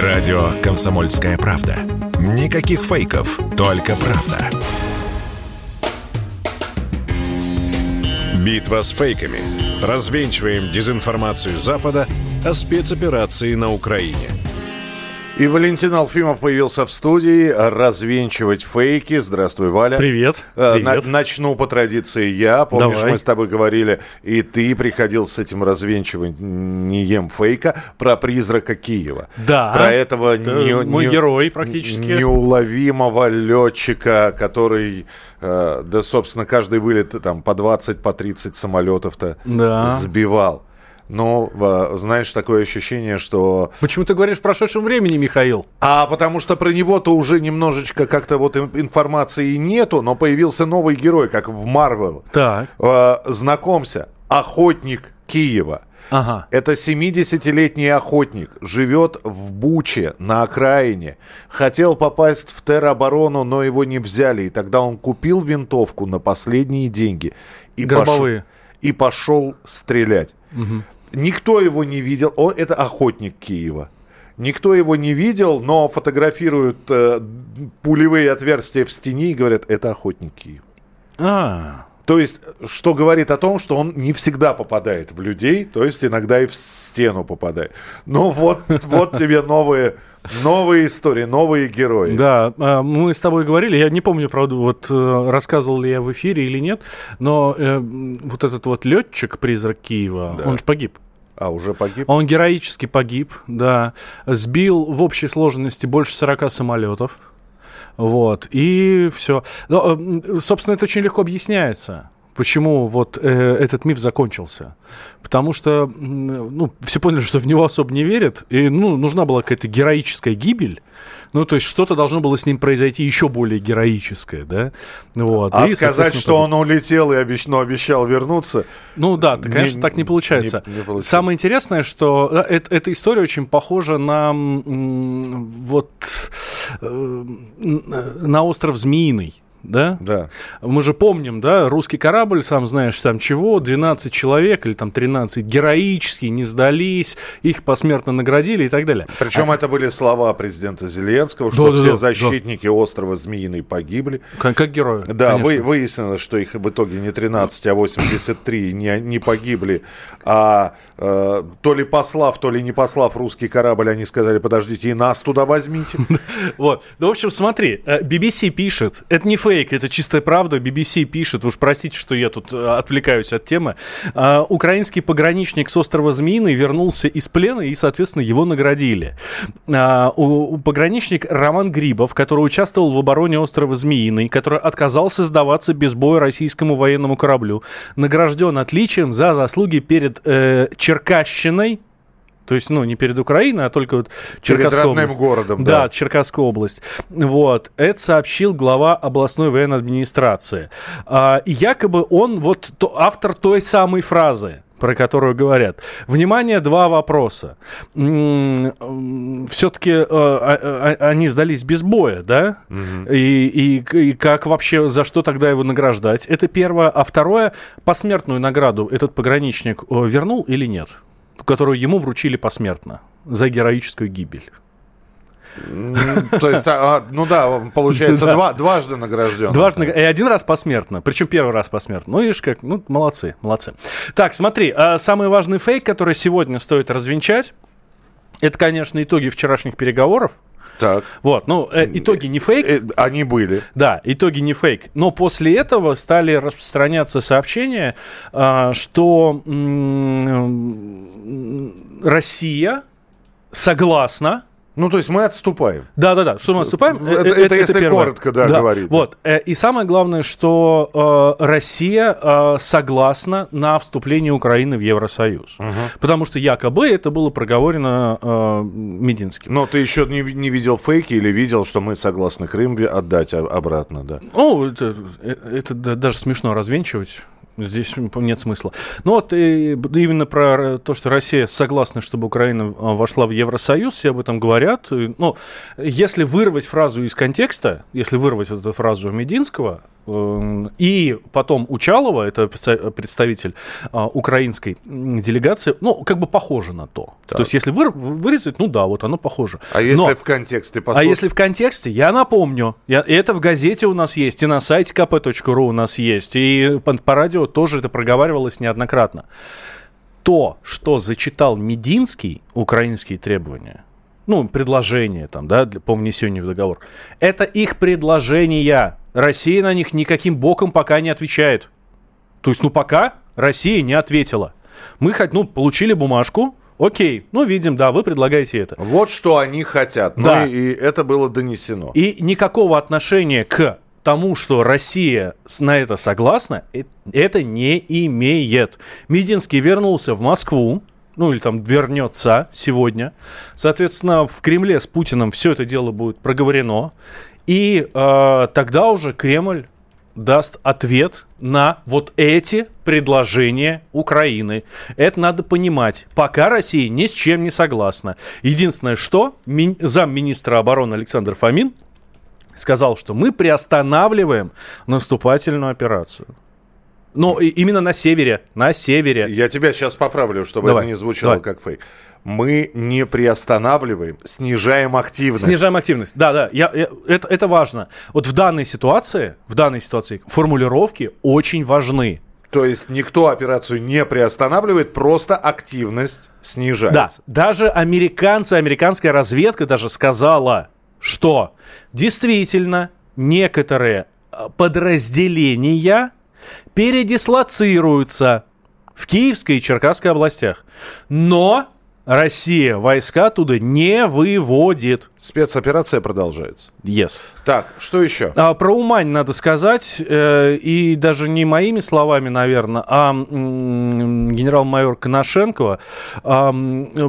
Радио «Комсомольская правда». Никаких фейков, только правда. Битва с фейками. Развенчиваем дезинформацию Запада о спецоперации на Украине – и Валентин Алфимов появился в студии развенчивать фейки. Здравствуй, Валя. Привет. Э, Привет. На, начну по традиции я. Помнишь, Давай. мы с тобой говорили, и ты приходил с этим развенчиванием фейка про призрака Киева. Да. Про этого Это не- мой не- герой практически. неуловимого летчика, который, э, да, собственно, каждый вылет там по 20, по 30 самолетов-то Да. сбивал. Но, э, знаешь, такое ощущение, что Почему ты говоришь в прошедшем времени, Михаил? а потому что про него-то уже немножечко как-то вот ин- информации нету, но появился новый герой, как в Марвел. Так. Э, знакомься, охотник Киева. Ага. Это 70-летний охотник, живет в Буче, на окраине. Хотел попасть в тероборону, но его не взяли. И тогда он купил винтовку на последние деньги. И Гробовые. Пошел, и пошел стрелять. Никто его не видел. Он, это охотник Киева. Никто его не видел, но фотографируют э, пулевые отверстия в стене и говорят, это охотник Киева. А, То есть, что говорит о том, что он не всегда попадает в людей, то есть иногда и в стену попадает. Ну вот, вот тебе новые, новые истории, новые герои. да, а, мы с тобой говорили, я не помню, правда, вот э, рассказывал ли я в эфире или нет, но э, вот этот вот летчик, призрак Киева, Да. он же погиб. А уже погиб? Он героически погиб, да. Сбил в общей сложности больше 40 самолетов. Вот, и все. собственно, это очень легко объясняется. Почему вот э, этот миф закончился? Потому что, ну, все поняли, что в него особо не верят, и, ну, нужна была какая-то героическая гибель. Ну, то есть что-то должно было с ним произойти еще более героическое, да? Вот. А И, сказать, что он улетел и обещ- но обещал вернуться, ну да, Не- конечно, так не получается. не- не получается. Самое интересное, что да, э- эта история очень похожа на м, вот э, н- на остров Змеиный. Да? да. Мы же помним, да, русский корабль, сам знаешь, там чего, 12 человек или там 13 героически не сдались, их посмертно наградили и так далее. Причем это были слова президента Зеленского, Да, что да, все да, защитники острова Змеиный погибли. Как, как герои. Да, конечно. вы, выяснилось, что их в итоге не 13, а 83 не, не погибли, а э, то ли послав, то ли не послав русский корабль, они сказали, подождите, и нас туда возьмите. Вот. Ну, в общем, смотри, э, BBC пишет, это не фейк, это чистая правда, BBC пишет, уж простите, что я тут э, отвлекаюсь от темы. А, Украинский пограничник с острова Змеиный вернулся из плена и, соответственно, его наградили. А, у Пограничник Роман Грибов, который участвовал в обороне острова Змеиный, который отказался сдаваться без боя российскому военному кораблю, награжден отличием за заслуги перед э, Черкащиной, то есть, ну, не перед Украиной, а только вот Черкасская родным область. городом, Да, да. Черкасская область. Вот. Это сообщил глава областной военной администрации. А, и якобы он вот то- автор той самой фразы, про которую говорят. Внимание, два вопроса. Все-таки они сдались без боя, да? И, и- и как вообще, за что тогда его награждать? Это первое. А второе, посмертную награду этот пограничник э, вернул или нет? Которую ему вручили посмертно за героическую гибель. То есть, а, а, ну да, получается, Да. два- дважды награжден. Дважды, и один раз посмертно. Причем первый раз посмертно. Ну, видишь, как, ну, молодцы, молодцы. Так, смотри, а самый важный фейк, который сегодня стоит развенчать, это, конечно, итоги вчерашних переговоров. Так, Вот, ну, э, итоги не фейк, э, они были. да, итоги не фейк. Но после этого стали распространяться сообщения, а, что м, Россия согласна Ну, то есть мы отступаем. Да, да, да. Что мы отступаем? Ну, Это- это если первое. коротко, да, говорить. Вот. Э, И самое главное, что э, Россия э, согласна на вступление Украины в Евросоюз. Потому что якобы это было проговорено э, Мединским. Но ты еще не, не видел фейки или видел, что мы согласны Крым отдать а- обратно, да? Ну, это, это да- даже смешно развенчивать. Здесь нет смысла. Ну вот и именно про то, что Россия согласна, чтобы Украина а, вошла в Евросоюз, все об этом говорят. И, Ну, если вырвать фразу из контекста, если вырвать вот эту фразу Мединского, и потом Учалова, это представитель а, украинской делегации, ну, как бы похоже на то. Так. То есть, если вы, вырезать, ну да, вот оно похоже. А если Но, в контексте послушать? А если в контексте, я напомню, я, это в газете у нас есть, и на сайте kp.ru у нас есть, и по, по радио тоже это проговаривалось неоднократно. То, что зачитал Мединский, украинские требования, ну, предложения там, да, для, по внесению в договор, это их предложения Россия на них никаким боком пока не отвечает. То есть, ну, пока Россия не ответила. Мы хоть, ну, получили бумажку, Окей, ну видим, да, вы предлагаете это. Вот что они хотят. Ну да. и, и это было донесено. И никакого отношения к тому, что Россия на это согласна, э, это не имеет. Мединский вернулся в Москву, ну или там вернется сегодня. Соответственно, в Кремле с Путиным все это дело будет проговорено. И э, тогда уже Кремль даст ответ на вот эти предложения Украины. Это надо понимать. Пока Россия ни с чем не согласна. Единственное, что ми- замминистра обороны Александр Фомин сказал, что мы приостанавливаем наступательную операцию. Но именно на севере, на севере. Я тебя сейчас поправлю, чтобы давай, это не звучало давай. как фейк мы не приостанавливаем, снижаем активность. Снижаем активность, да, да, я, я, это, это важно. Вот в данной ситуации, в данной ситуации формулировки очень важны. То есть никто операцию не приостанавливает, просто активность снижается. Да, даже американцы, американская разведка даже сказала, что действительно некоторые э, подразделения передислоцируются в Киевской и Черкасской областях. Но Россия войска туда не выводит. Спецоперация продолжается. Yes. Так, что еще? А, про Умань надо сказать, э, и даже не моими словами, наверное, а м, генерал-майор Коношенкова. Э,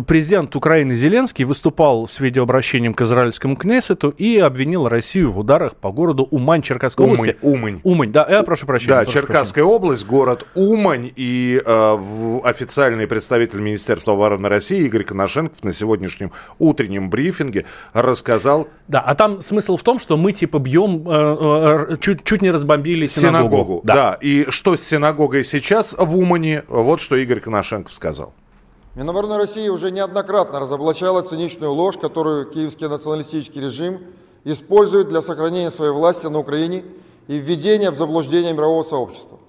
президент Украины Зеленский выступал с видеообращением к израильскому Кнессету и обвинил Россию в ударах по городу Умань Черкасской Умань, области. Умань. Умань, да, я прошу прощения. Да, Черкасская прощения. область, город Умань, и э, в, официальный представитель Министерства обороны России Игорь Коношенков на сегодняшнем утреннем брифинге рассказал... Да, а там смысл в том, что мы типа бьем, э, э, чуть, чуть не разбомбили синагогу. Синагогу, да. да. И что с синагогой сейчас в Умане, вот что Игорь Коношенков сказал. Минобороны России уже неоднократно разоблачала циничную ложь, которую киевский националистический режим использует для сохранения своей власти на Украине и введения в заблуждение мирового сообщества.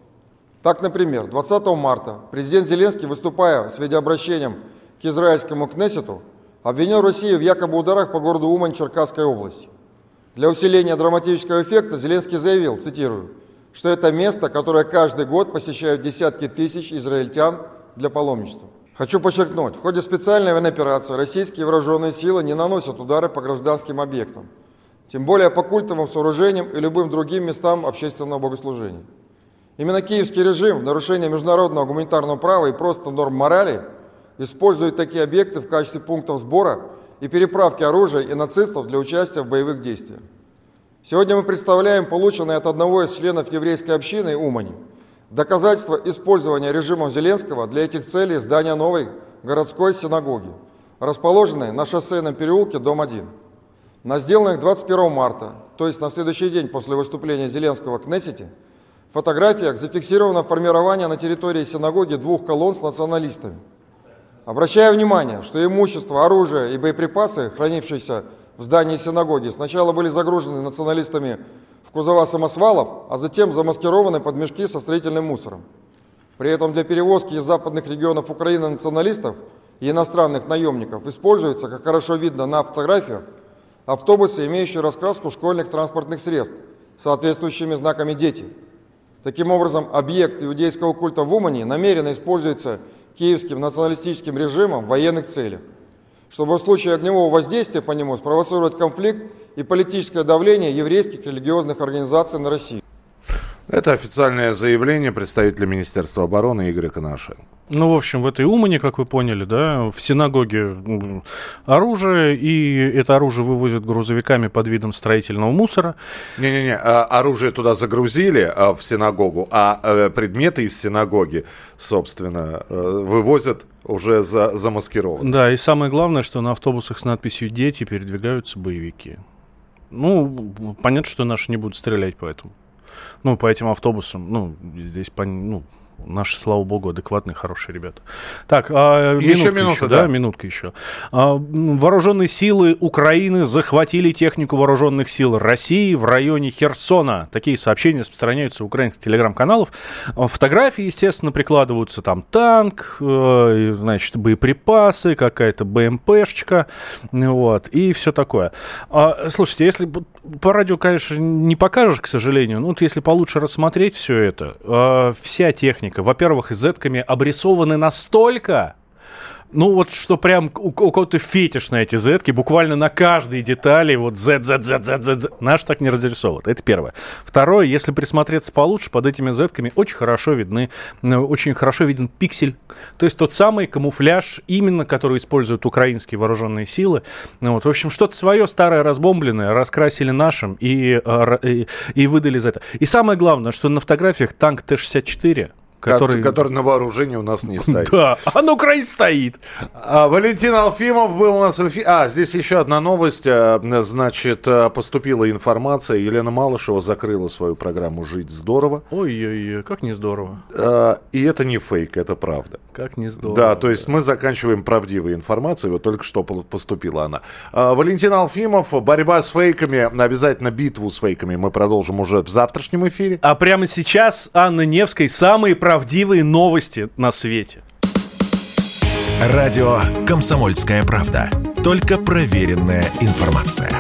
Так, например, 20 марта президент Зеленский, выступая с видеообращением к израильскому Кнессету, обвинил Россию в якобы ударах по городу Умань Черкасской области. Для усиления драматического эффекта Зеленский заявил, цитирую, что это место, которое каждый год посещают десятки тысяч израильтян для паломничества. Хочу подчеркнуть, в ходе специальной военной операции российские вооруженные силы не наносят удары по гражданским объектам, тем более по культовым сооружениям и любым другим местам общественного богослужения. Именно киевский режим в нарушение международного гуманитарного права и просто норм морали использует такие объекты в качестве пунктов сбора и переправки оружия и нацистов для участия в боевых действиях. Сегодня мы представляем полученное от одного из членов еврейской общины Умани доказательство использования режимом Зеленского для этих целей здания новой городской синагоги, расположенной на шоссейном переулке, дом 1. На сделанных 21 марта, то есть на следующий день после выступления Зеленского к Кнессете, фотографиях зафиксировано формирование на территории синагоги двух колонн с националистами – Обращаю внимание, что имущество, оружие и боеприпасы, хранившиеся в здании синагоги, сначала были загружены националистами в кузова самосвалов, а затем замаскированы под мешки со строительным мусором. При этом для перевозки из западных регионов Украины националистов и иностранных наемников используются, как хорошо видно на фотографиях, автобусы, имеющие раскраску школьных транспортных средств, соответствующими знаками «Дети». Таким образом, объект иудейского культа в Умане намеренно используется киевским националистическим режимом в военных целях, чтобы в случае огневого воздействия по нему спровоцировать конфликт и политическое давление еврейских религиозных организаций на Россию. Это официальное заявление представителя Министерства обороны Игоря Коношенко. Ну, в общем, в этой Умане, как вы поняли, да, в синагоге оружие, и это оружие вывозят грузовиками под видом строительного мусора. Не-не-не, а, оружие туда загрузили а, в синагогу, а э, предметы из синагоги, собственно, э, вывозят уже за, замаскированы. Да, и самое главное, что на автобусах с надписью «Дети» передвигаются боевики. Ну, понятно, что наши не будут стрелять по этому. Ну, по этим автобусам, ну, здесь, ну, Наши, слава богу, адекватные, хорошие ребята. Так, а, еще минутка еще, да? да, минутка еще. А, вооруженные силы Украины захватили технику вооруженных сил России в районе Херсона. Такие сообщения распространяются в украинских телеграм-каналов. А, фотографии, естественно, прикладываются там танк, э, значит, боеприпасы, какая-то БМПшечка, вот, и все такое. А, слушайте, если по радио, конечно, не покажешь, к сожалению, но вот если получше рассмотреть все это, э, вся техника техника. Во-первых, зетками обрисованы настолько, ну вот что прям у, у кого-то фетиш на эти зетки, буквально на каждой детали вот Z, Z, Z, Z, Z, Z. Наш так не разрисовывает. Это первое. Второе, если присмотреться получше, под этими зетками очень хорошо видны, ну, очень хорошо виден пиксель. То есть тот самый камуфляж, именно который используют украинские вооруженные силы. Ну, вот, в общем, что-то свое старое разбомбленное раскрасили нашим и, э, и, и выдали за это. И самое главное, что на фотографиях танк Т-64 который... который на вооружении у нас не стоит. Да, а на Украине стоит. Валентин Алфимов был у нас в эфире. А, здесь еще одна новость. А, значит, а, поступила информация. Елена Малышева закрыла свою программу «Жить здорово». Ой-ой-ой, как не здорово. И это не фейк, это правда. Как не здорово. Да, то есть мы заканчиваем правдивой информацией. Вот только что поступила она. Валентин Алфимов, борьба с фейками. Обязательно битву с фейками мы продолжим уже в завтрашнем эфире. А прямо сейчас Анна Невской самые правдивые правдивые новости на свете. Радио «Комсомольская правда». Только проверенная информация.